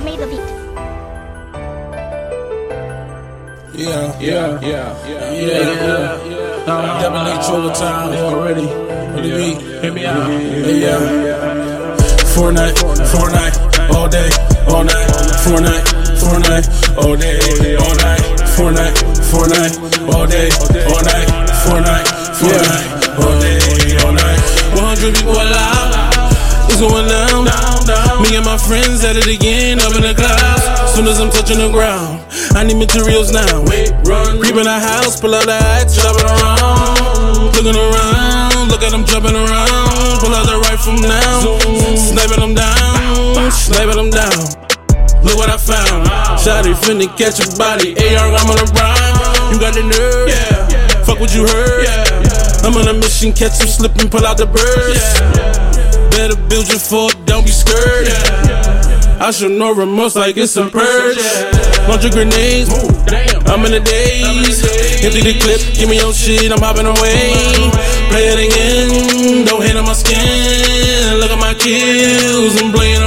I made the beat. Yeah, yeah, yeah, yeah, yeah. yeah. Uh, Double H overtime already. On the beat. Hit me out. Yeah, yeah. Fortnite, Fortnite, all day, all night. Fortnite, Fortnite, all day, all night. Fortnite, Fortnite, all day, all night. Fortnite, Fortnite, all day, all night. 100 people alive. Going down, down, down. Me and my friends at it again, up in the clouds. Soon as I'm touching the ground, I need materials now. Wait, run, creeping the house, pull out the axe, jumping around, looking around. Look at them jumping around. Pull out the rifle now, sniping them down, sniping them down. Look what I found. Shotty finna catch a body. AR, I'm on the rhyme. You got the nerve? Yeah. Fuck what you heard? Yeah. I'm on a mission, catch some slipping, pull out the birds. Better build your fort, don't be scared. I show no remorse like it's a purge. Launch your grenades, I'm in the daze. Empty the clip, give me your shit, I'm hopping away. Play it again, don't hit on my skin. Look at my kills, I'm playing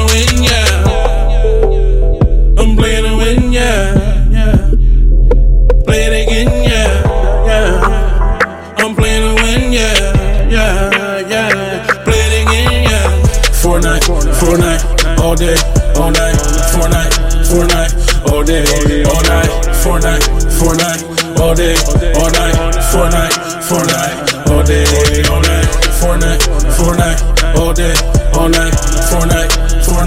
day, all night, Fortnite, night. all day, all night, Fortnite, night. all day, all night, Fortnite, night. all day, all night, Fortnite, night. all day, all night, Fortnite,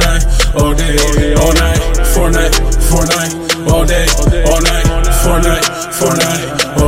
night, all day, all night, Fortnite, Fortnite, all day, all night, Fortnite, Fortnite, all